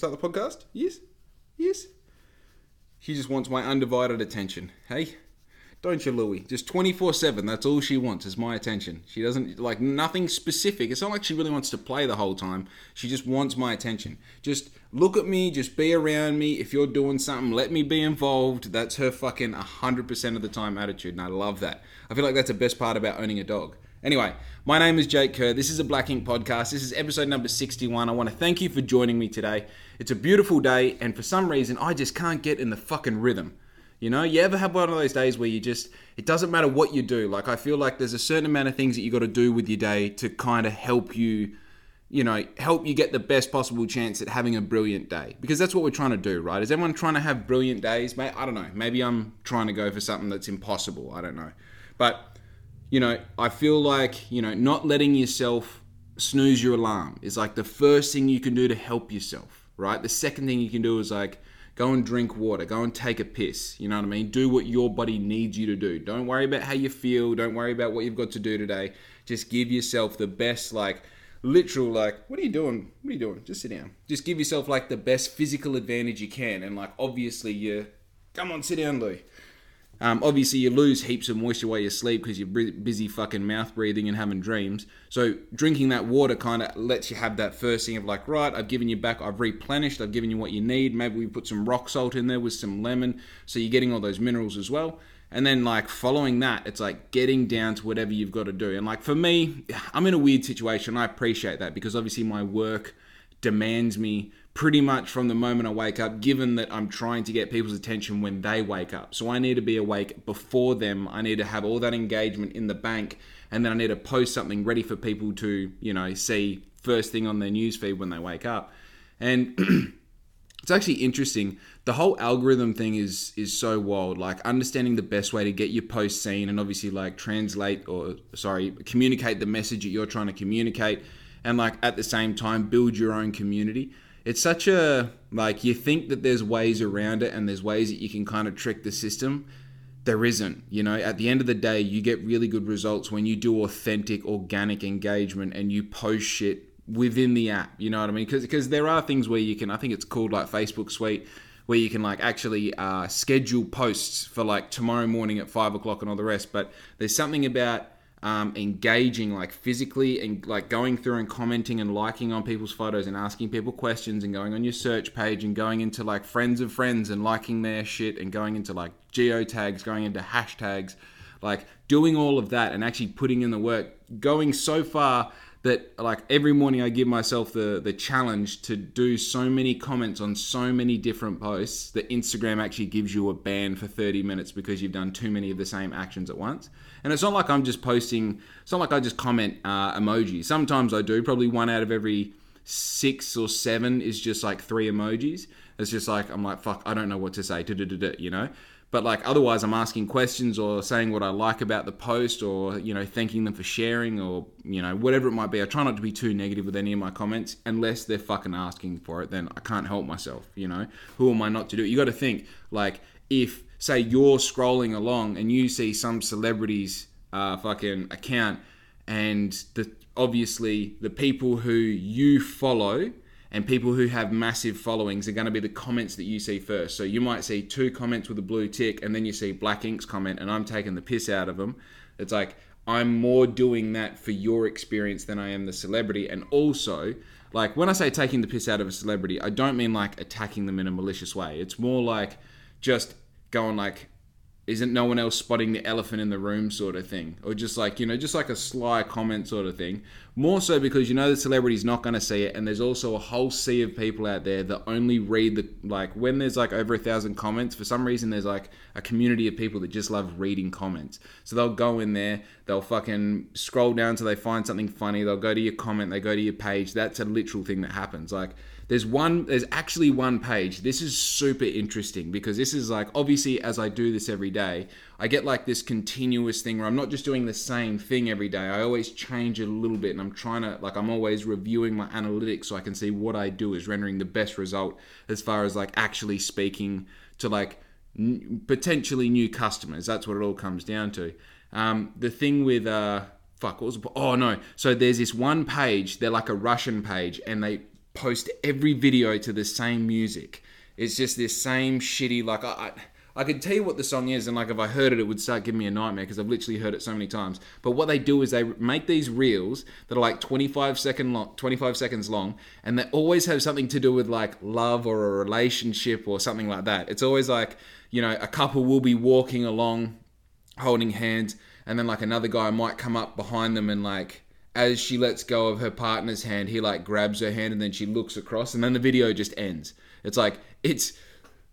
start the podcast? Yes? Yes? She just wants my undivided attention. Hey? Don't you, Louie? Just 24 7. That's all she wants is my attention. She doesn't, like, nothing specific. It's not like she really wants to play the whole time. She just wants my attention. Just look at me, just be around me. If you're doing something, let me be involved. That's her fucking 100% of the time attitude, and I love that. I feel like that's the best part about owning a dog. Anyway, my name is Jake Kerr. This is a Black Ink podcast. This is episode number 61. I want to thank you for joining me today. It's a beautiful day, and for some reason, I just can't get in the fucking rhythm. You know, you ever have one of those days where you just, it doesn't matter what you do. Like, I feel like there's a certain amount of things that you got to do with your day to kind of help you, you know, help you get the best possible chance at having a brilliant day. Because that's what we're trying to do, right? Is everyone trying to have brilliant days? Mate, I don't know. Maybe I'm trying to go for something that's impossible. I don't know. But, you know, I feel like, you know, not letting yourself snooze your alarm is like the first thing you can do to help yourself, right? The second thing you can do is like, Go and drink water. Go and take a piss. You know what I mean? Do what your body needs you to do. Don't worry about how you feel. Don't worry about what you've got to do today. Just give yourself the best, like, literal, like, what are you doing? What are you doing? Just sit down. Just give yourself, like, the best physical advantage you can. And, like, obviously, you. Come on, sit down, Lou. Um, obviously, you lose heaps of moisture while you sleep because you're busy fucking mouth breathing and having dreams. So, drinking that water kind of lets you have that first thing of like, right, I've given you back, I've replenished, I've given you what you need. Maybe we put some rock salt in there with some lemon, so you're getting all those minerals as well. And then, like, following that, it's like getting down to whatever you've got to do. And, like, for me, I'm in a weird situation. I appreciate that because obviously my work demands me pretty much from the moment I wake up, given that I'm trying to get people's attention when they wake up. So I need to be awake before them. I need to have all that engagement in the bank, and then I need to post something ready for people to, you know, see first thing on their newsfeed when they wake up. And it's actually interesting. The whole algorithm thing is is so wild. Like understanding the best way to get your post seen, and obviously like translate or sorry, communicate the message that you're trying to communicate, and like at the same time build your own community it's such a like you think that there's ways around it and there's ways that you can kind of trick the system. There isn't you know? At the end of the day you get really good results when you do authentic organic engagement and you post shit within the app you know what i mean? Because there are things where you can i think it's called like facebook suite where you can like actually uh, schedule posts for like tomorrow morning at five o'clock and all the rest but there's something about um, engaging like physically and like going through and commenting and liking on people's photos and asking people questions and going on your search page and going into like friends of friends and liking their shit and going into like geotags, going into hashtags, like doing all of that and actually putting in the work, going so far that like every morning I give myself the the challenge to do so many comments on so many different posts that Instagram actually gives you a ban for 30 minutes because you've done too many of the same actions at once. And it's not like I'm just posting. It's not like I just comment uh, emojis. Sometimes I do. Probably one out of every six or seven is just like three emojis. It's just like I'm like fuck. I don't know what to say. You know. But like otherwise, I'm asking questions or saying what I like about the post, or you know, thanking them for sharing, or you know, whatever it might be. I try not to be too negative with any of my comments, unless they're fucking asking for it. Then I can't help myself. You know, who am I not to do it? You got to think like if say you're scrolling along and you see some celebrity's uh, fucking account, and the obviously the people who you follow and people who have massive followings are going to be the comments that you see first. So you might see two comments with a blue tick, and then you see Black Ink's comment, and I'm taking the piss out of them. It's like I'm more doing that for your experience than I am the celebrity, and also. Like when I say taking the piss out of a celebrity, I don't mean like attacking them in a malicious way. It's more like just going like, isn't no one else spotting the elephant in the room sort of thing? Or just like you know just like a sly comment sort of thing more so because you know the celebrity's not going to see it and there's also a whole sea of people out there that only read the like when there's like over a thousand comments for some reason there's like a community of people that just love reading comments. So they'll go in there they'll fucking scroll down till they find something funny they'll go to your comment they go to your page. That's a literal thing that happens. Like there's one there's actually one page. This is super interesting because this is like obviously as i do this every day i get like this continuous thing where i'm not just doing the same thing every day. I always change it a little bit and i'm trying to like i'm always reviewing my analytics so i can see what i do is rendering the best result as far as like actually speaking to like n- potentially new customers that's what it all comes down to um, the thing with uh fuck what was oh no so there's this one page they're like a russian page and they post every video to the same music. It's just this same shitty like I. I I could tell you what the song is, and like if I heard it, it would start giving me a nightmare because I've literally heard it so many times. But what they do is they make these reels that are like 25 second long, 25 seconds long, and they always have something to do with like love or a relationship or something like that. It's always like you know a couple will be walking along, holding hands, and then like another guy might come up behind them and like as she lets go of her partner's hand, he like grabs her hand and then she looks across, and then the video just ends. It's like it's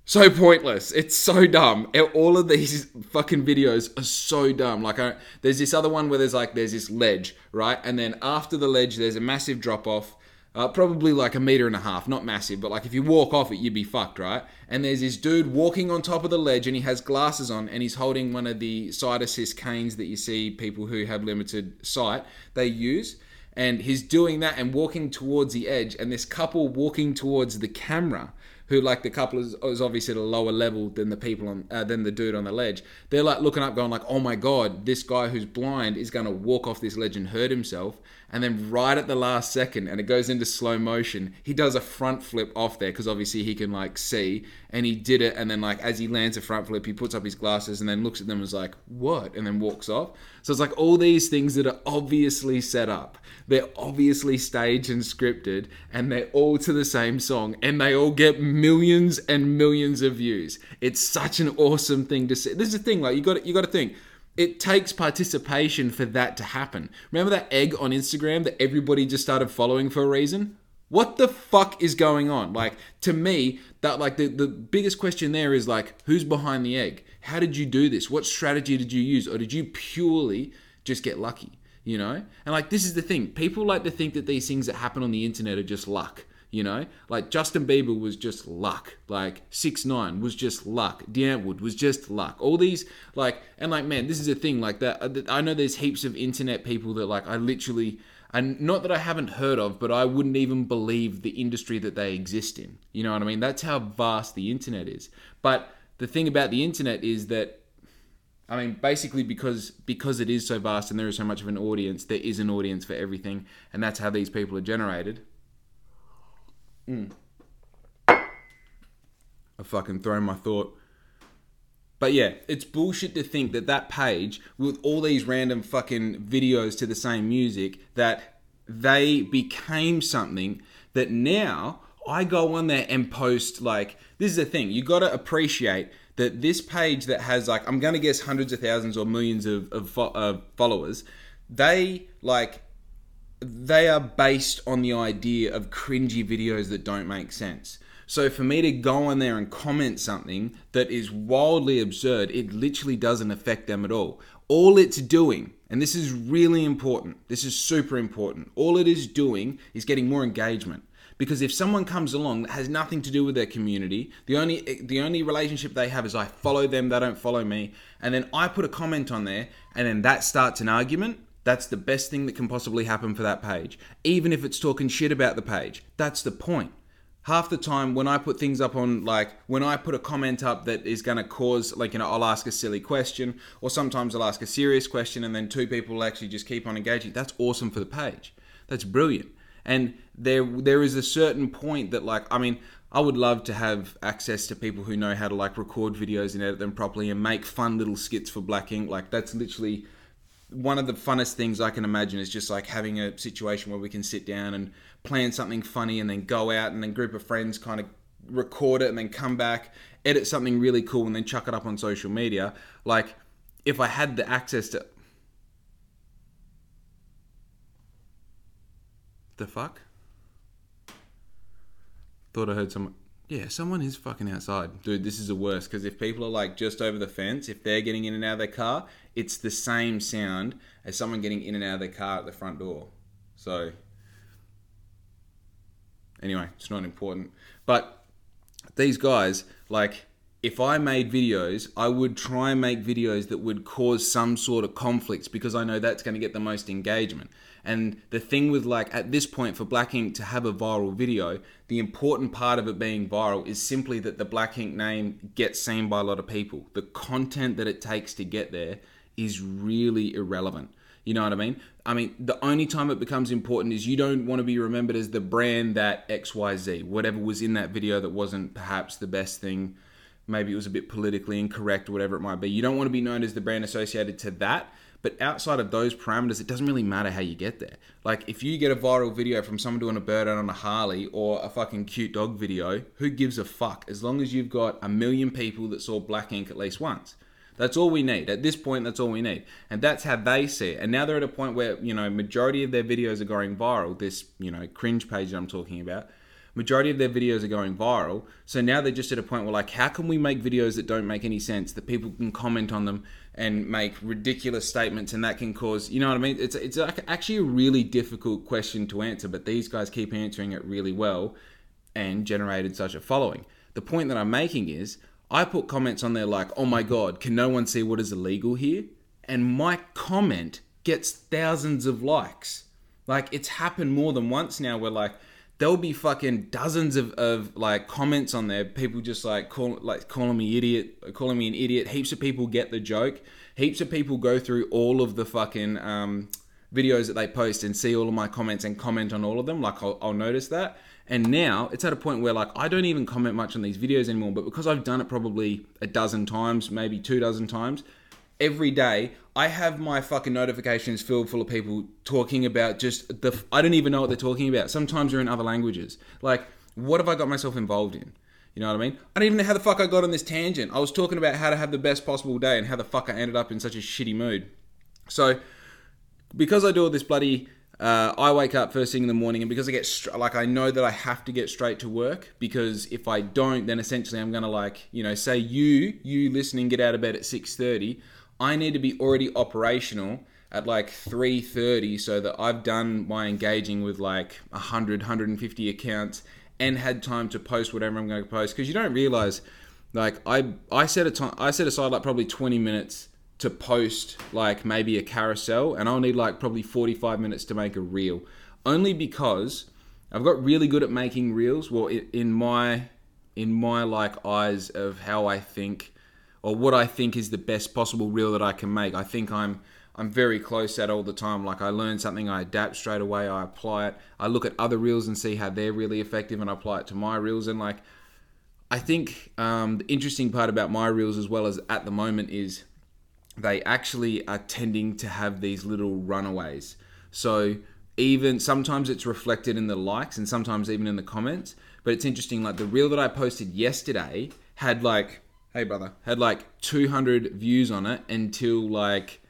so pointless. It's so dumb. All of these fucking videos are so dumb. Like, I, there's this other one where there's like there's this ledge, right? And then after the ledge, there's a massive drop off, uh, probably like a meter and a half, not massive, but like if you walk off it, you'd be fucked, right? And there's this dude walking on top of the ledge, and he has glasses on, and he's holding one of the sight assist canes that you see people who have limited sight they use. And he's doing that and walking towards the edge, and this couple walking towards the camera who like the couple is, is obviously at a lower level than the people on uh, than the dude on the ledge. They're like looking up, going like, "Oh my god, this guy who's blind is going to walk off this ledge and hurt himself." And then right at the last second, and it goes into slow motion, he does a front flip off there because obviously he can like see, and he did it. And then like as he lands a front flip, he puts up his glasses and then looks at them and is like, "What?" and then walks off. So it's like all these things that are obviously set up they're obviously staged and scripted, and they're all to the same song, and they all get millions and millions of views. It's such an awesome thing to see. This is the thing, like you got you got to think. It takes participation for that to happen. Remember that egg on Instagram that everybody just started following for a reason? What the fuck is going on? Like to me, that like the, the biggest question there is like who's behind the egg? How did you do this? What strategy did you use? Or did you purely just get lucky? you know? And like this is the thing. People like to think that these things that happen on the internet are just luck. You know, like Justin Bieber was just luck. Like Six Nine was just luck. Wood was just luck. All these like and like man, this is a thing like that. Uh, I know there's heaps of internet people that like I literally and not that I haven't heard of, but I wouldn't even believe the industry that they exist in. You know what I mean? That's how vast the internet is. But the thing about the internet is that I mean, basically because because it is so vast and there is so much of an audience, there is an audience for everything, and that's how these people are generated. Mm. I fucking throw my thought. But yeah, it's bullshit to think that that page with all these random fucking videos to the same music that they became something that now I go on there and post like this is the thing you got to appreciate that this page that has like I'm gonna guess hundreds of thousands or millions of, of uh, followers, they like they are based on the idea of cringy videos that don't make sense. So for me to go on there and comment something that is wildly absurd, it literally doesn't affect them at all. All it's doing, and this is really important, this is super important, all it is doing is getting more engagement. Because if someone comes along that has nothing to do with their community, the only the only relationship they have is I follow them, they don't follow me, and then I put a comment on there, and then that starts an argument. That's the best thing that can possibly happen for that page. Even if it's talking shit about the page, that's the point. Half the time when I put things up on, like, when I put a comment up that is going to cause, like, you know, I'll ask a silly question, or sometimes I'll ask a serious question, and then two people will actually just keep on engaging. That's awesome for the page. That's brilliant and there there is a certain point that like I mean I would love to have access to people who know how to like record videos and edit them properly and make fun little skits for Black Ink. Like that's literally one of the funnest things I can imagine is just like having a situation where we can sit down and plan something funny and then go out and then group of friends kind of record it and then come back, edit something really cool and then chuck it up on social media. Like if I had the access to The fuck? Thought I heard someone. Yeah, someone is fucking outside. Dude, this is the worst because if people are like just over the fence, if they're getting in and out of their car, it's the same sound as someone getting in and out of their car at the front door. So, anyway, it's not important. But these guys, like, if I made videos, I would try and make videos that would cause some sort of conflicts because I know that's going to get the most engagement. And the thing with like at this point for Black Ink to have a viral video, the important part of it being viral is simply that the Black Ink name gets seen by a lot of people. The content that it takes to get there is really irrelevant. You know what I mean? I mean, the only time it becomes important is you don't want to be remembered as the brand that XYZ, whatever was in that video that wasn't perhaps the best thing. Maybe it was a bit politically incorrect, whatever it might be. You don't want to be known as the brand associated to that. But outside of those parameters, it doesn't really matter how you get there. Like, if you get a viral video from someone doing a bird out on a Harley or a fucking cute dog video, who gives a fuck? As long as you've got a million people that saw Black Ink at least once. That's all we need. At this point, that's all we need. And that's how they see it. And now they're at a point where, you know, majority of their videos are going viral. This, you know, cringe page that I'm talking about. Majority of their videos are going viral. So now they're just at a point where like, how can we make videos that don't make any sense that people can comment on them and make ridiculous statements and that can cause, you know what I mean? It's it's like actually a really difficult question to answer, but these guys keep answering it really well and generated such a following. The point that I'm making is I put comments on there like, oh my God, can no one see what is illegal here? And my comment gets thousands of likes. Like, it's happened more than once now where, like, there'll be fucking dozens of, of like comments on there. People just like call like calling me idiot, calling me an idiot. Heaps of people get the joke. Heaps of people go through all of the fucking um, videos that they post and see all of my comments and comment on all of them. Like I'll, I'll notice that. And now it's at a point where like I don't even comment much on these videos anymore, but because I've done it probably a dozen times, maybe two dozen times, every day I have my fucking notifications filled full of people talking about just the I don't even know what they're talking about. Sometimes they're in other languages. Like what have I got myself involved in? You know what I mean? I don't even know how the fuck I got on this tangent. I was talking about how to have the best possible day and how the fuck I ended up in such a shitty mood. So because I do all this bloody uh, I wake up first thing in the morning, and because I get str- like I know that I have to get straight to work because if I don't, then essentially I'm gonna like you know say you you listening get out of bed at six thirty. I need to be already operational at like 3.30 so that I've done my engaging with like 100, 150 accounts and had time to post whatever I'm going to post. Because you don't realize like I I set a time I set aside like probably 20 minutes to post like maybe a carousel and I'll need like probably 45 minutes to make a reel. Only because I've got really good at making reels well in my in my like eyes of how I think or what I think is the best possible reel that I can make I think I'm I'm very close at all the time like I learn something I adapt straight away I apply it I look at other reels and see how they're really effective and I apply it to my reels and like I think um, the interesting part about my reels as well as at the moment is they actually are tending to have these little runaways. So even sometimes it's reflected in the likes and sometimes even in the comments. But it's interesting, like the reel that I posted yesterday had like, hey brother, had like 200 views on it until like,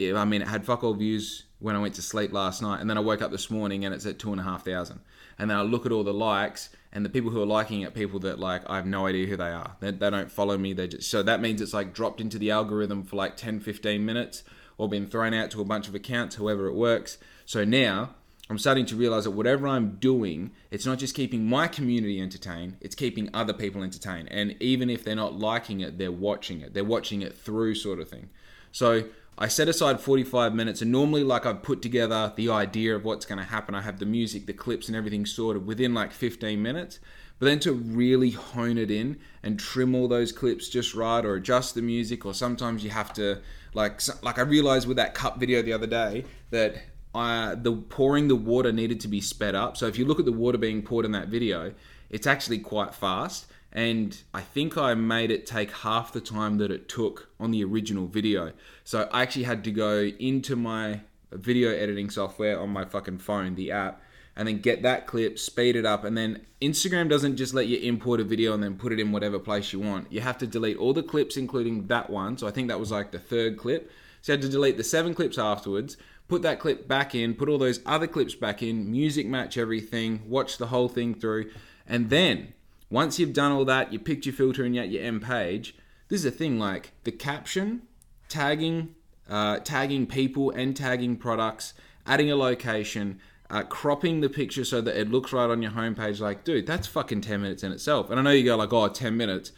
I mean, it had fuck all views when I went to sleep last night, and then I woke up this morning and it's at two and a half thousand. And then I look at all the likes, and the people who are liking it, people that like I have no idea who they are. They, they don't follow me. They just so that means it's like dropped into the algorithm for like 10, 15 minutes, or been thrown out to a bunch of accounts, however it works. So now I'm starting to realize that whatever I'm doing, it's not just keeping my community entertained, it's keeping other people entertained. And even if they're not liking it, they're watching it. They're watching it through, sort of thing. So I set aside 45 minutes, and normally, like, I've put together the idea of what's going to happen. I have the music, the clips, and everything sorted within like 15 minutes. But then to really hone it in and trim all those clips just right, or adjust the music, or sometimes you have to, like, like I realized with that cup video the other day that I, the pouring the water needed to be sped up. So if you look at the water being poured in that video, it's actually quite fast and I think I made it take half the time that it took on the original video. So I actually had to go into my video editing software on my fucking phone, the app, and then get that clip, speed it up, and then Instagram doesn't just let you import a video and then put it in whatever place you want. You have to delete all the clips, including that one. So I think that was like the third clip. So I had to delete the seven clips afterwards, put that clip back in, put all those other clips back in, music match everything, watch the whole thing through, and then once you've done all that, your filter and yet your end page. This is a thing like the caption, tagging, uh, tagging people and tagging products, adding a location, uh, cropping the picture so that it looks right on your homepage. Like, dude, that's fucking 10 minutes in itself. And I know you go like, oh, 10 minutes.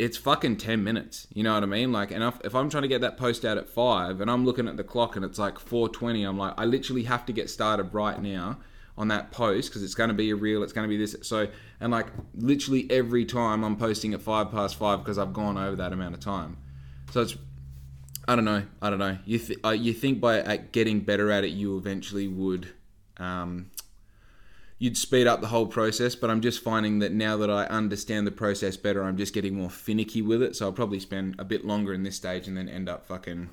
It's fucking 10 minutes. You know what I mean? Like, and if, if I'm trying to get that post out at 5 and I'm looking at the clock and it's like 4.20, I'm like, I literally have to get started right now on that post because it's going to be a reel, it's going to be this. So, and like literally every time I'm posting at five past five because I've gone over that amount of time. So it's, I don't know. I don't know. You th- uh, you think by getting better at it, you eventually would, um, you'd speed up the whole process. But I'm just finding that now that I understand the process better, I'm just getting more finicky with it. So I'll probably spend a bit longer in this stage and then end up fucking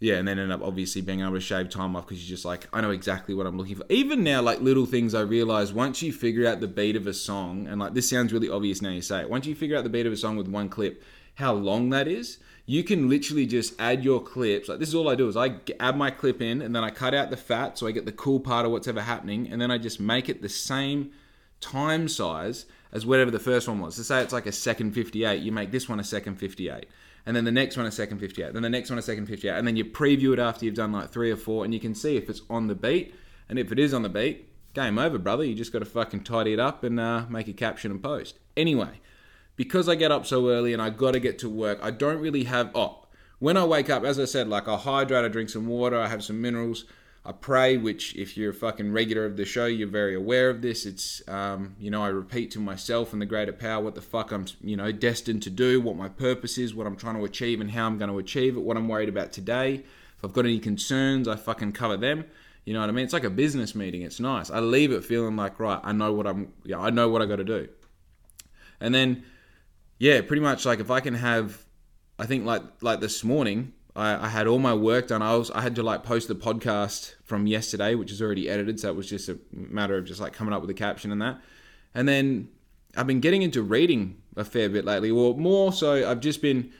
yeah, and then end up obviously being able to shave time off because you're just like, I know exactly what I'm looking for. Even now, like little things I realize once you figure out the beat of a song, and like this sounds really obvious now you say it, once you figure out the beat of a song with one clip, how long that is, you can literally just add your clips. Like this is all I do is I add my clip in and then I cut out the fat so I get the cool part of what's ever happening, and then I just make it the same time size as whatever the first one was. So say it's like a second 58, you make this one a second 58 and then the next one a second 58, then the next one a second 58, and then you preview it after you've done like three or four, and you can see if it's on the beat, and if it is on the beat, game over, brother. You just got to fucking tidy it up and uh, make a caption and post. Anyway, because I get up so early and I got to get to work, I don't really have. Oh, when I wake up, as I said, like I hydrate, I drink some water, I have some minerals. I pray, which if you're a fucking regular of the show, you're very aware of this. It's, um, you know, I repeat to myself and the greater power what the fuck I'm, you know, destined to do, what my purpose is, what I'm trying to achieve, and how I'm going to achieve it, what I'm worried about today. If I've got any concerns, I fucking cover them. You know what I mean? It's like a business meeting. It's nice. I leave it feeling like, right, I know what I'm, yeah, I know what I got to do. And then, yeah, pretty much like if I can have, I think like like this morning, I, I, had all my work done. I was I had to like post the podcast from yesterday, which is already edited, so it was just a matter of just like coming up with a caption and that. And then I've been getting into reading a fair bit lately, or more so. I've just been.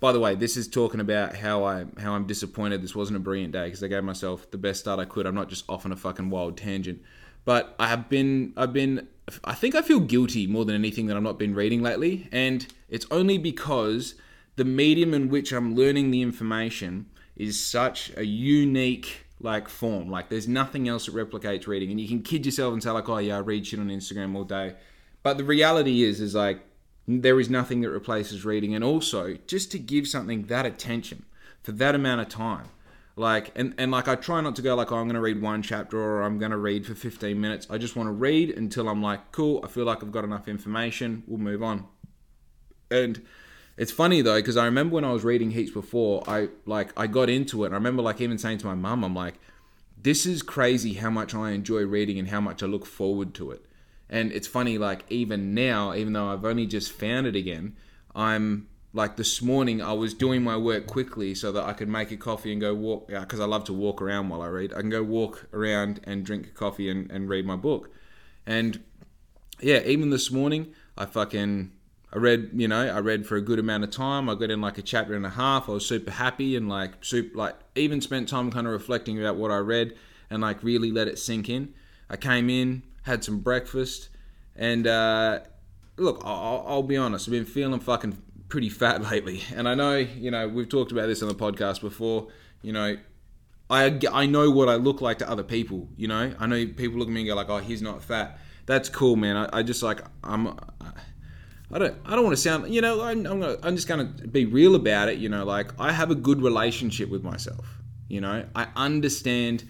By the way, this is talking about how I how I'm disappointed this wasn't a brilliant day because I gave myself the best start I could. I'm not just off on a fucking wild tangent, but I have been I've been I think I feel guilty more than anything that I've not been reading lately, and it's only because the medium in which I'm learning the information is such a unique like form. Like there's nothing else that replicates reading. And you can kid yourself and say like, oh yeah, I read shit on Instagram all day. But the reality is, is like there is nothing that replaces reading. And also just to give something that attention for that amount of time. Like and, and like I try not to go like oh, I'm gonna read one chapter or I'm gonna read for 15 minutes. I just want to read until I'm like, cool, I feel like I've got enough information, we'll move on. And it's funny though because I remember when I was reading heaps before, I like I got into it. I remember like even saying to my mum, I'm like, this is crazy how much I enjoy reading and how much I look forward to it. And it's funny like even now, even though I've only just found it again, I'm like this morning I was doing my work quickly so that I could make a coffee and go walk because I love to walk around while I read. I can go walk around and drink a coffee and, and read my book. And yeah, even this morning I fucking I read, you know, I read for a good amount of time. I got in like a chapter and a half. I was super happy and like super, like even spent time kind of reflecting about what I read and like really let it sink in. I came in, had some breakfast, and uh, look, I'll, I'll be honest, I've been feeling fucking pretty fat lately. And I know, you know, we've talked about this on the podcast before. You know, I I know what I look like to other people. You know, I know people look at me and go like, "Oh, he's not fat." That's cool, man. I, I just like I'm. I don't I don't want to sound you know I'm I'm, gonna, I'm just to be real about it you know like I have a good relationship with myself you know I understand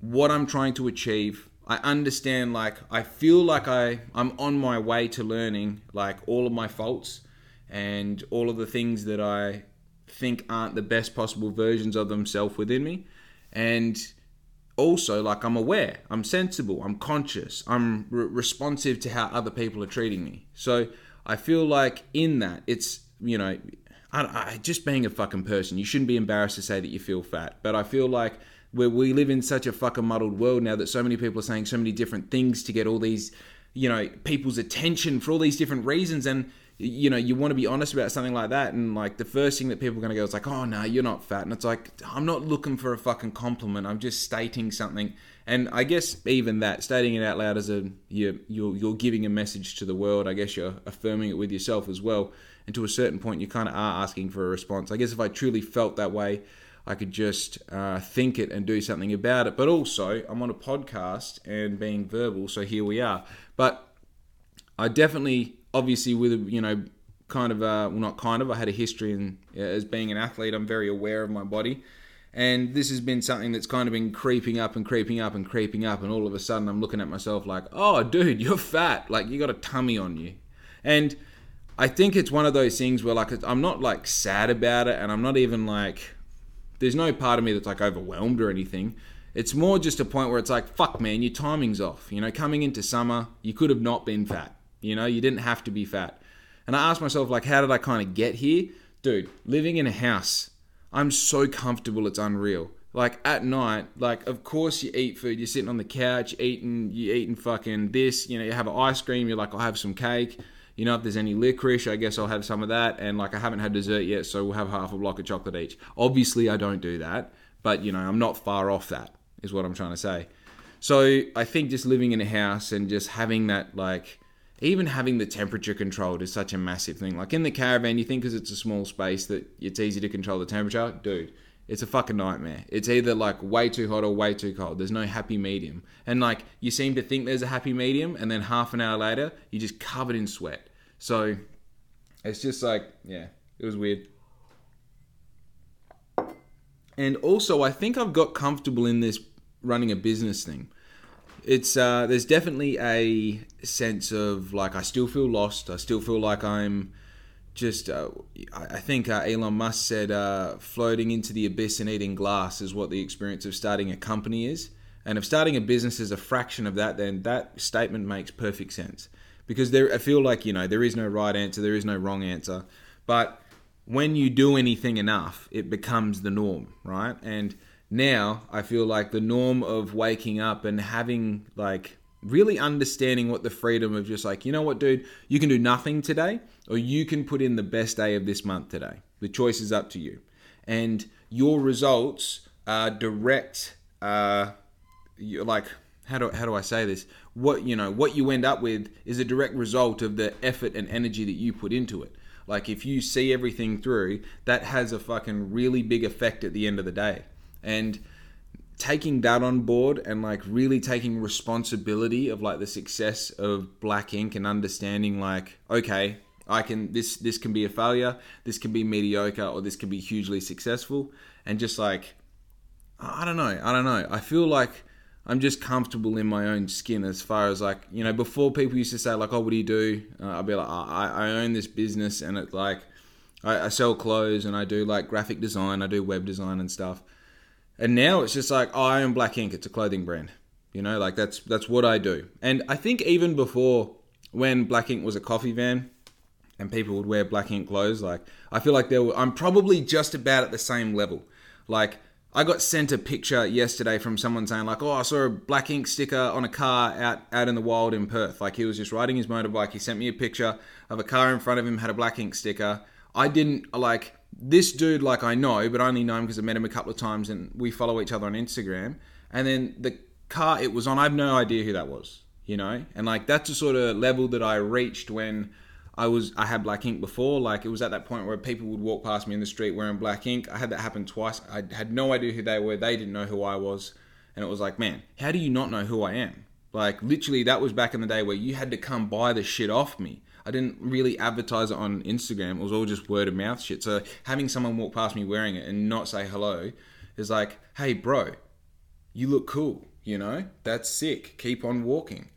what I'm trying to achieve I understand like I feel like I I'm on my way to learning like all of my faults and all of the things that I think aren't the best possible versions of themselves within me and also like I'm aware, I'm sensible, I'm conscious, I'm re- responsive to how other people are treating me. So I feel like in that it's you know, I, I, just being a fucking person, you shouldn't be embarrassed to say that you feel fat. But I feel like where we live in such a fucking muddled world now that so many people are saying so many different things to get all these, you know, people's attention for all these different reasons and you know you want to be honest about something like that and like the first thing that people are going to go is like oh no you're not fat. And it's like i'm not looking for a fucking compliment i'm just stating something. And i guess even that stating it out loud as a you're you're, you're giving a message to the world. I guess you're affirming it with yourself as well. And to a certain point you kind of are asking for a response. I guess if i truly felt that way I could just uh, think it and do something about it. But also, I'm on a podcast and being verbal, so here we are. But I definitely obviously with you know kind of uh, well not kind of I had a history in as being an athlete. I'm very aware of my body, and this has been something that's kind of been creeping up and creeping up and creeping up, and all of a sudden I'm looking at myself like, oh dude, you're fat, like you got a tummy on you, and I think it's one of those things where like I'm not like sad about it, and I'm not even like there's no part of me that's like overwhelmed or anything. It's more just a point where it's like, fuck, man, your timing's off. You know, coming into summer, you could have not been fat. You know, you didn't have to be fat. And I asked myself, like, how did I kind of get here? Dude, living in a house, I'm so comfortable, it's unreal. Like at night, like of course you eat food. You're sitting on the couch eating, you eating fucking this. You know, you have an ice cream. You're like, I'll have some cake. You know, if there's any licorice, I guess I'll have some of that. And like, I haven't had dessert yet, so we'll have half a block of chocolate each. Obviously, I don't do that, but you know, I'm not far off that, is what I'm trying to say. So I think just living in a house and just having that, like, even having the temperature controlled is such a massive thing. Like in the caravan, you think because it's a small space that it's easy to control the temperature. Dude, it's a fucking nightmare. It's either like way too hot or way too cold. There's no happy medium. And like you seem to think there's a happy medium, and then half an hour later, you're just covered in sweat. So it's just like, yeah, it was weird. And also, I think I've got comfortable in this running a business thing. It's uh, there's definitely a sense of like I still feel lost. I still feel like I'm just uh, I think uh, Elon Musk said uh, floating into the abyss and eating glass is what the experience of starting a company is. And if starting a business is a fraction of that, then that statement makes perfect sense. Because there, I feel like you know there is no right answer, there is no wrong answer, but when you do anything enough, it becomes the norm, right? And now I feel like the norm of waking up and having like really understanding what the freedom of just like, you know what, dude, you can do nothing today, or you can put in the best day of this month today. The choice is up to you. And your results are direct, uh, like, how do, how do I say this? What you know, what you end up with is a direct result of the effort and energy that you put into it. Like if you see everything through, that has a fucking really big effect at the end of the day. And taking that on board and like really taking responsibility of like the success of Black Ink and understanding like okay I can this this can be a failure this can be mediocre or this can be hugely successful. And just like I don't know I don't know. I feel like I'm just comfortable in my own skin as far as like you know before people used to say like oh what do you do? Uh, i'd be like I, I own this business and it like I, I sell clothes and I do like graphic design I do web design and stuff and now it's just like oh, I own Black Ink. It's a clothing brand. You know, like that's that's what I do. And I think even before when Black Ink was a coffee van and people would wear Black Ink clothes, like I feel like there were, I'm probably just about at the same level. Like I got sent a picture yesterday from someone saying like, "Oh, I saw a Black Ink sticker on a car out out in the wild in Perth." Like he was just riding his motorbike. He sent me a picture of a car in front of him had a Black Ink sticker. I didn't like this dude, like I know, but I only know him because I met him a couple of times and we follow each other on Instagram. And then the car it was on, I have no idea who that was, you know? And like that's the sort of level that I reached when I was I had black ink before. Like it was at that point where people would walk past me in the street wearing black ink. I had that happen twice. I had no idea who they were. They didn't know who I was. And it was like, man, how do you not know who I am? Like literally that was back in the day where you had to come buy the shit off me. I didn't really advertise it on Instagram. It was all just word of mouth shit. So having someone walk past me wearing it and not say hello is like, hey, bro, you look cool. You know, that's sick. Keep on walking.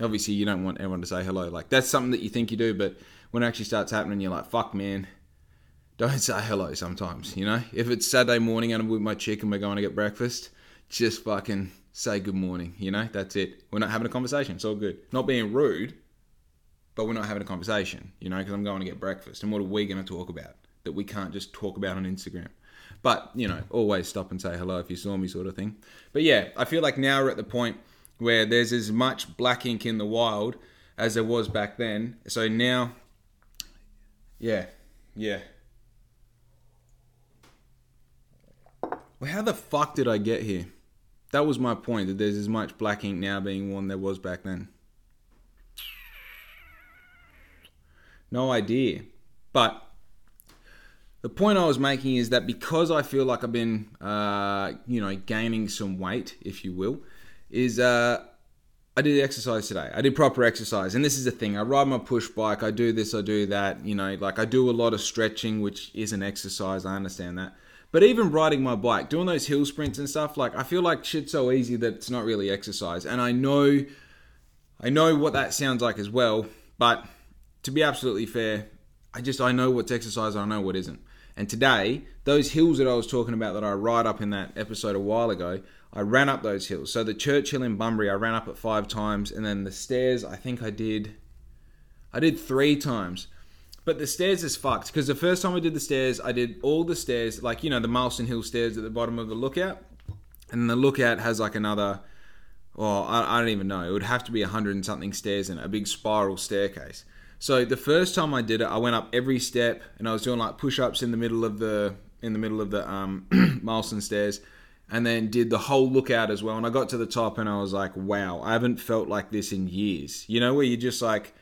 Obviously, you don't want everyone to say hello. Like, that's something that you think you do, but when it actually starts happening, you're like, fuck, man, don't say hello sometimes. You know, if it's Saturday morning and I'm with my chick and we're going to get breakfast, just fucking say good morning. You know, that's it. We're not having a conversation. It's all good. Not being rude, but we're not having a conversation, you know, because I'm going to get breakfast. And what are we going to talk about that we can't just talk about on Instagram? But, you know, always stop and say hello if you saw me, sort of thing. But yeah, I feel like now we're at the point where there's as much black ink in the wild as there was back then. So now, yeah, yeah. Well, how the fuck did I get here? That was my point, that there's as much black ink now being worn there was back then. No idea. But the point I was making is that because I feel like I've been, uh, you know, gaining some weight, if you will, is uh, I did exercise today. I did proper exercise, and this is the thing. I ride my push bike. I do this. I do that. You know, like I do a lot of stretching, which is an exercise. I understand that. But even riding my bike, doing those hill sprints and stuff, like I feel like shit's so easy that it's not really exercise. And I know, I know what that sounds like as well. But to be absolutely fair, I just I know what's exercise, I know what isn't. And today, those hills that I was talking about that I ride up in that episode a while ago, I ran up those hills. So the Church Hill in Bunbury, I ran up it five times, and then the stairs, I think I did, I did three times. But the stairs is fucked because the first time I did the stairs, I did all the stairs, like you know the Marlston Hill stairs at the bottom of the lookout, and the lookout has like another, well, I, I don't even know. It would have to be a hundred and something stairs in it, a big spiral staircase. So the first time I did it, I went up every step, and I was doing like push-ups in the middle of the in the middle of the um, Marlston stairs, and then did the whole lookout as well. And I got to the top, and I was like, wow, I haven't felt like this in years. You know, where you're just like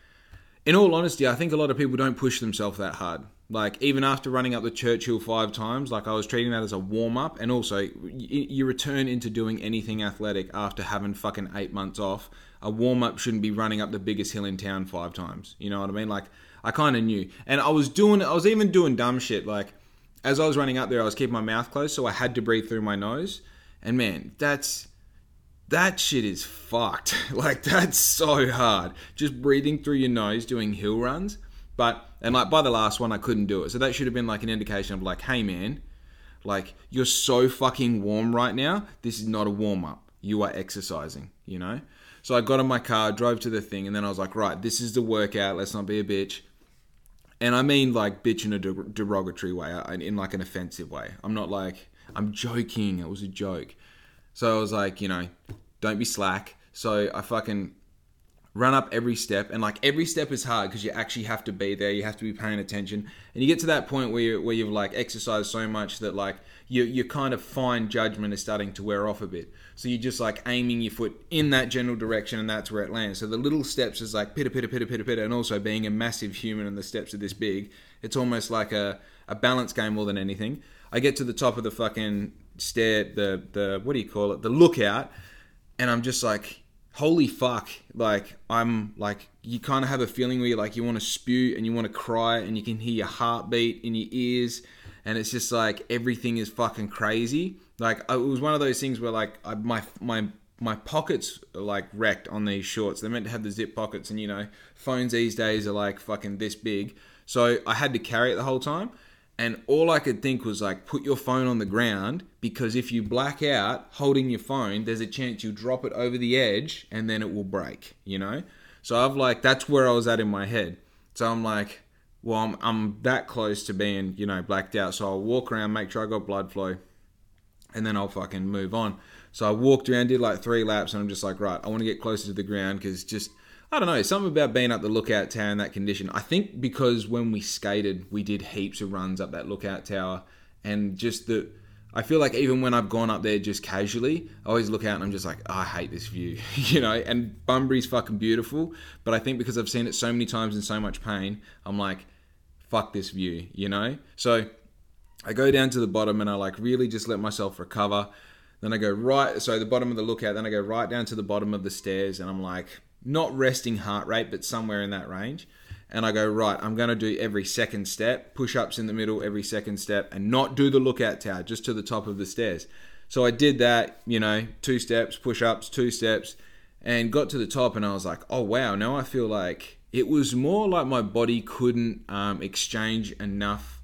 in all honesty, I think a lot of people don't push themselves that hard. Like even after running up the Churchill five times, like I was treating that as a warm up, and also you return into doing anything athletic after having fucking eight months off. A warm up shouldn't be running up the biggest hill in town five times. You know what I mean? Like I kind of knew, and I was doing, I was even doing dumb shit. Like as I was running up there, I was keeping my mouth closed, so I had to breathe through my nose. And man, that's that shit is fucked. like that's so hard. Just breathing through your nose doing hill runs. But and like by the last one I couldn't do it. So that should have been like an indication of like, hey man, like you're so fucking warm right now. This is not a warm up. You are exercising, you know? So I got in my car, drove to the thing, and then I was like, right, this is the workout. Let's not be a bitch. And I mean like bitch in a derogatory way, uh, in like an offensive way. I'm not like, I'm joking. It was a joke. So I was like, you know, don't be slack. So I fucking run up every step and like every step is hard because you actually have to be there you have to be paying attention and you get to that point where, you, where you've like exercised so much that like you, your kind of fine judgment is starting to wear off a bit so you're just like aiming your foot in that general direction and that's where it lands. So the little steps is like pitter pitter pitter pitter pitter and also being a massive human and the steps are this big it's almost like a, a balance game more than anything. I get to the top of the fucking stair, the the what do you call it, the lookout, and I'm just like, holy fuck! Like I'm like, you kind of have a feeling where you like you want to spew and you want to cry, and you can hear your heartbeat in your ears, and it's just like everything is fucking crazy. Like it was one of those things where like I, my my my pockets are like wrecked on these shorts. They're meant to have the zip pockets, and you know, phones these days are like fucking this big. So I had to carry it the whole time. And all I could think was like, put your phone on the ground because if you black out holding your phone, there's a chance you drop it over the edge and then it will break, you know? So I've like, that's where I was at in my head. So I'm like, well, I'm, I'm that close to being, you know, blacked out. So I'll walk around, make sure I got blood flow, and then I'll fucking move on. So I walked around, did like three laps, and I'm just like, right, I want to get closer to the ground because just I don't know, something about being up the lookout tower in that condition. I think because when we skated, we did heaps of runs up that lookout tower, and just the. I feel like even when I've gone up there just casually, I always look out and I'm just like, oh, I hate this view, you know. And Bunbury's fucking beautiful, but I think because I've seen it so many times in so much pain, I'm like, fuck this view, you know. So I go down to the bottom and I like really just let myself recover. Then I go right, so the bottom of the lookout. Then I go right down to the bottom of the stairs, and I'm like, not resting heart rate, but somewhere in that range. And I go, right, I'm going to do every second step, push ups in the middle, every second step, and not do the lookout tower, just to the top of the stairs. So I did that, you know, two steps, push ups, two steps, and got to the top, and I was like, oh, wow, now I feel like it was more like my body couldn't um, exchange enough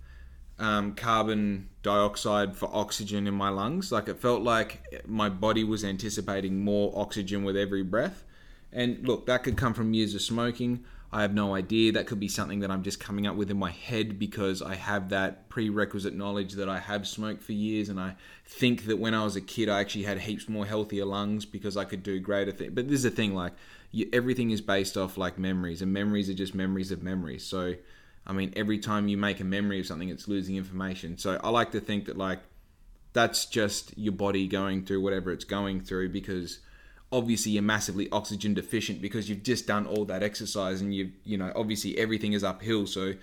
um, carbon dioxide for oxygen in my lungs. Like it felt like my body was anticipating more oxygen with every breath. And look, that could come from years of smoking. I have no idea. That could be something that I'm just coming up with in my head because I have that prerequisite knowledge that I have smoked for years, and I think that when I was a kid, I actually had heaps more healthier lungs because I could do greater things. But this is the thing, like you, everything is based off like memories, and memories are just memories of memories. So, I mean, every time you make a memory of something, it's losing information. So I like to think that like that's just your body going through whatever it's going through because obviously you're massively oxygen deficient because you've just done all that exercise and you've you know obviously everything is uphill. So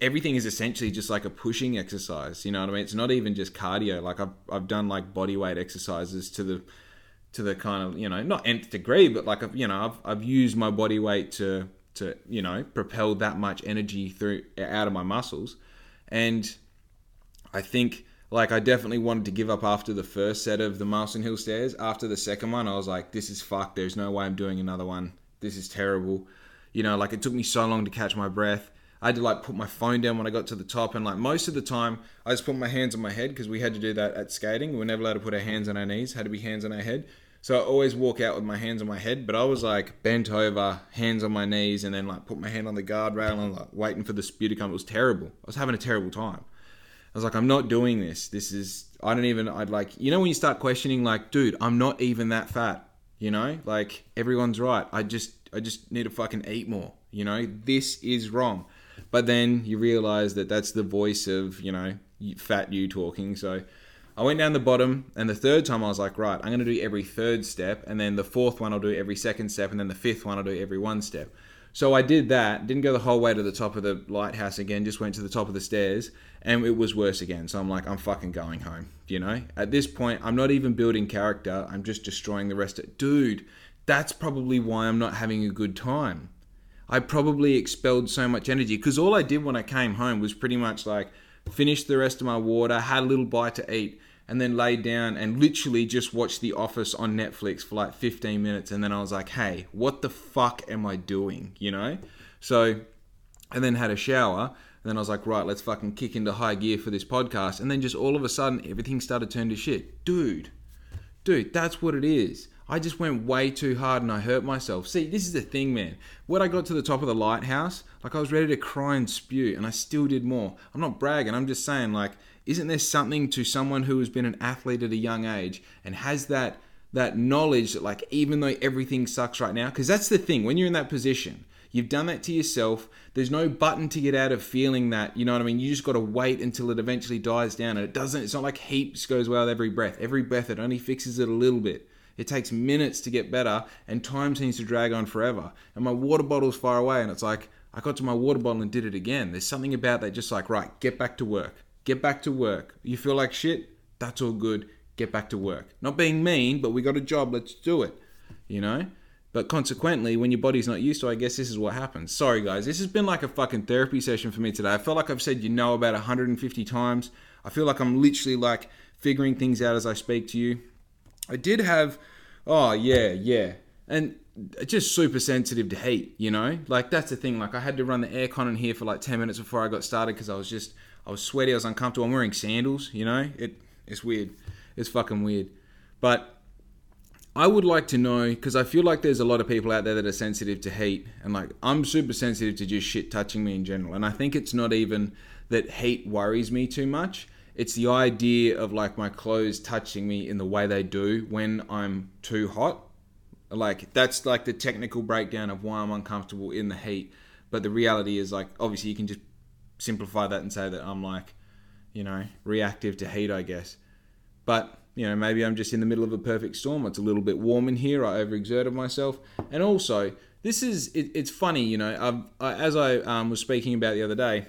everything is essentially just like a pushing exercise you know what i mean? It's not even just cardio. Like i've, I've done like body weight exercises to the to the kind of you know not nth degree but like you know I've, I've used my body weight to to you know propel that much energy through out of my muscles. And i think like I definitely wanted to give up after the first set of the Marlston Hill stairs. After the second one, I was like, this is fucked. There's no way I'm doing another one. This is terrible. You know, like it took me so long to catch my breath. I had to like put my phone down when I got to the top, and like most of the time, I just put my hands on my head because we had to do that at skating. We were never allowed to put our hands on our knees; had to be hands on our head. So I always walk out with my hands on my head, but I was like bent over, hands on my knees, and then like put my hand on the guardrail and like waiting for the spew to come. It was terrible. I was having a terrible time. I was like, I'm not doing this. This is I don't even I'd like you know when you start questioning like, dude, I'm not even that fat. You know? Like everyone's right. I just I just need to fucking eat more. You know? This is wrong. But then you realize that that's the voice of, you know, fat you talking. So I went down the bottom, and the third time I was like, right, I'm going to do every third step, and then the fourth one I'll do every second step, and then the fifth one I'll do every one step. So I did that, didn't go the whole way to the top of the lighthouse again, just went to the top of the stairs, and it was worse again. So I'm like, I'm fucking going home, you know? At this point, I'm not even building character, I'm just destroying the rest of Dude, that's probably why I'm not having a good time. I probably expelled so much energy because all I did when I came home was pretty much like finish the rest of my water, had a little bite to eat, and then laid down and literally just watched The Office on Netflix for like 15 minutes. And then I was like, hey, what the fuck am I doing? You know? So, and then had a shower. And then I was like, right, let's fucking kick into high gear for this podcast. And then just all of a sudden, everything started to turn to shit. Dude, dude, that's what it is. I just went way too hard and I hurt myself. See, this is the thing, man. When I got to the top of the lighthouse, like I was ready to cry and spew, and I still did more. I'm not bragging, I'm just saying, like, isn't there something to someone who has been an athlete at a young age and has that that knowledge that like even though everything sucks right now because that's the thing when you're in that position you've done that to yourself there's no button to get out of feeling that you know what i mean you just got to wait until it eventually dies down and it doesn't it's not like heaps goes well with every breath every breath it only fixes it a little bit it takes minutes to get better, and time seems to drag on forever. And my water bottle's far away, and it's like, I got to my water bottle and did it again. There's something about that, just like, right, get back to work. Get back to work. You feel like shit? That's all good. Get back to work. Not being mean, but we got a job, let's do it. You know? But consequently, when your body's not used to, I guess this is what happens. Sorry, guys. This has been like a fucking therapy session for me today. I felt like I've said you know about 150 times. I feel like I'm literally like figuring things out as I speak to you. I did have, oh yeah, yeah, and just super sensitive to heat. You know, like that's the thing. Like I had to run the aircon in here for like ten minutes before I got started because I was just, I was sweaty, I was uncomfortable. I'm wearing sandals. You know, it it's weird. It's fucking weird, but. I would like to know because I feel like there's a lot of people out there that are sensitive to heat, and like I'm super sensitive to just shit touching me in general. And I think it's not even that heat worries me too much it's the idea of like my clothes touching me in the way they do when I'm too hot. Like that's like the technical breakdown of why I'm uncomfortable in the heat. But the reality is like obviously you can just simplify that and say that I'm like, you know, reactive to heat, I guess. But you know, maybe I'm just in the middle of a perfect storm. It's a little bit warm in here. I overexerted myself, and also this is it, it's funny, you know. I, as I um, was speaking about the other day,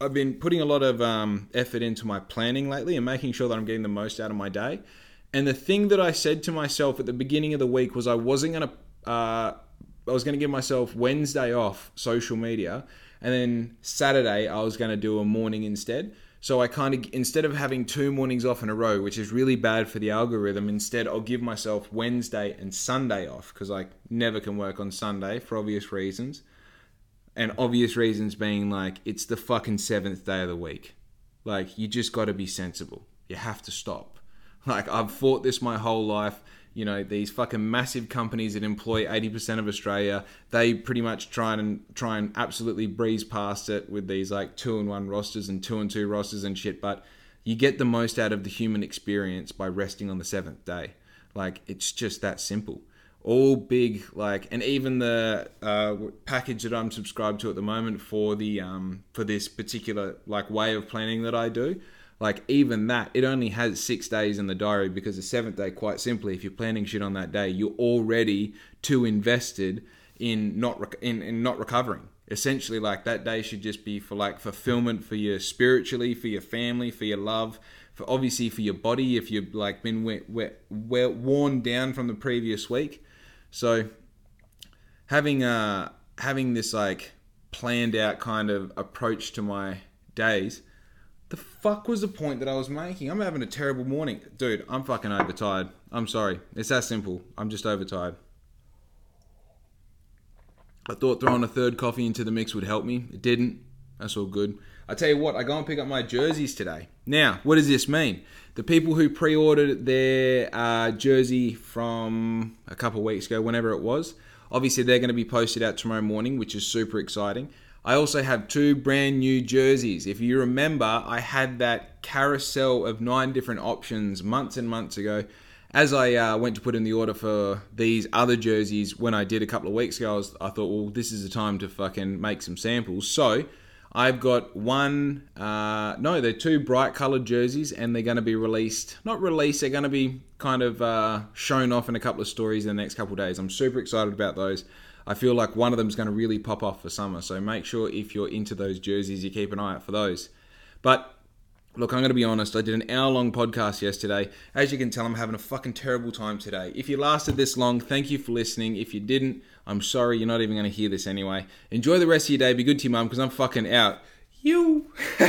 I've been putting a lot of um, effort into my planning lately and making sure that I'm getting the most out of my day. And the thing that I said to myself at the beginning of the week was I wasn't gonna. Uh, I was gonna give myself Wednesday off social media, and then Saturday I was gonna do a morning instead. So I kind of instead of having two mornings off in a row, which is really bad for the algorithm, instead I'll give myself Wednesday and Sunday off because I never can work on Sunday for obvious reasons and obvious reasons being like it's the fucking seventh day of the week. Like you just got to be sensible. You have to stop. Like I've fought this my whole life. You know these fucking massive companies that employ eighty percent of Australia. They pretty much try and try and absolutely breeze past it with these like two and one rosters and two and two rosters and shit. But you get the most out of the human experience by resting on the seventh day. Like it's just that simple all big like and even the uh, package that i'm subscribed to at the moment for the um, for this particular like way of planning that i do like even that it only has six days in the diary because the seventh day quite simply if you're planning shit on that day you're already too invested in not rec- in, in not recovering. Essentially like that day should just be for like fulfillment for you spiritually for your family for your love for obviously for your body if you've like been wet, wet, wet, worn down from the previous week. So having uh having this like planned out kind of approach to my days, the fuck was the point that I was making? I'm having a terrible morning. Dude, I'm fucking overtired. I'm sorry. It's that simple. I'm just overtired. I thought throwing a third coffee into the mix would help me. It didn't. That's all good. I tell you what, I go and pick up my jerseys today. Now, what does this mean? The people who pre-ordered their uh, jersey from a couple weeks ago, whenever it was, obviously they're going to be posted out tomorrow morning, which is super exciting. I also have two brand new jerseys. If you remember, I had that carousel of nine different options months and months ago. As I uh, went to put in the order for these other jerseys when I did a couple of weeks ago, I, was, I thought, well, this is the time to fucking make some samples. So I've got one, uh, no, they're two bright colored jerseys, and they're going to be released. Not released, they're going to be kind of uh, shown off in a couple of stories in the next couple of days. I'm super excited about those. I feel like one of them is going to really pop off for summer. So make sure if you're into those jerseys, you keep an eye out for those. But Look, I'm going to be honest. I did an hour long podcast yesterday. As you can tell, I'm having a fucking terrible time today. If you lasted this long, thank you for listening. If you didn't, I'm sorry. You're not even going to hear this anyway. Enjoy the rest of your day. Be good to your mum because I'm fucking out. You.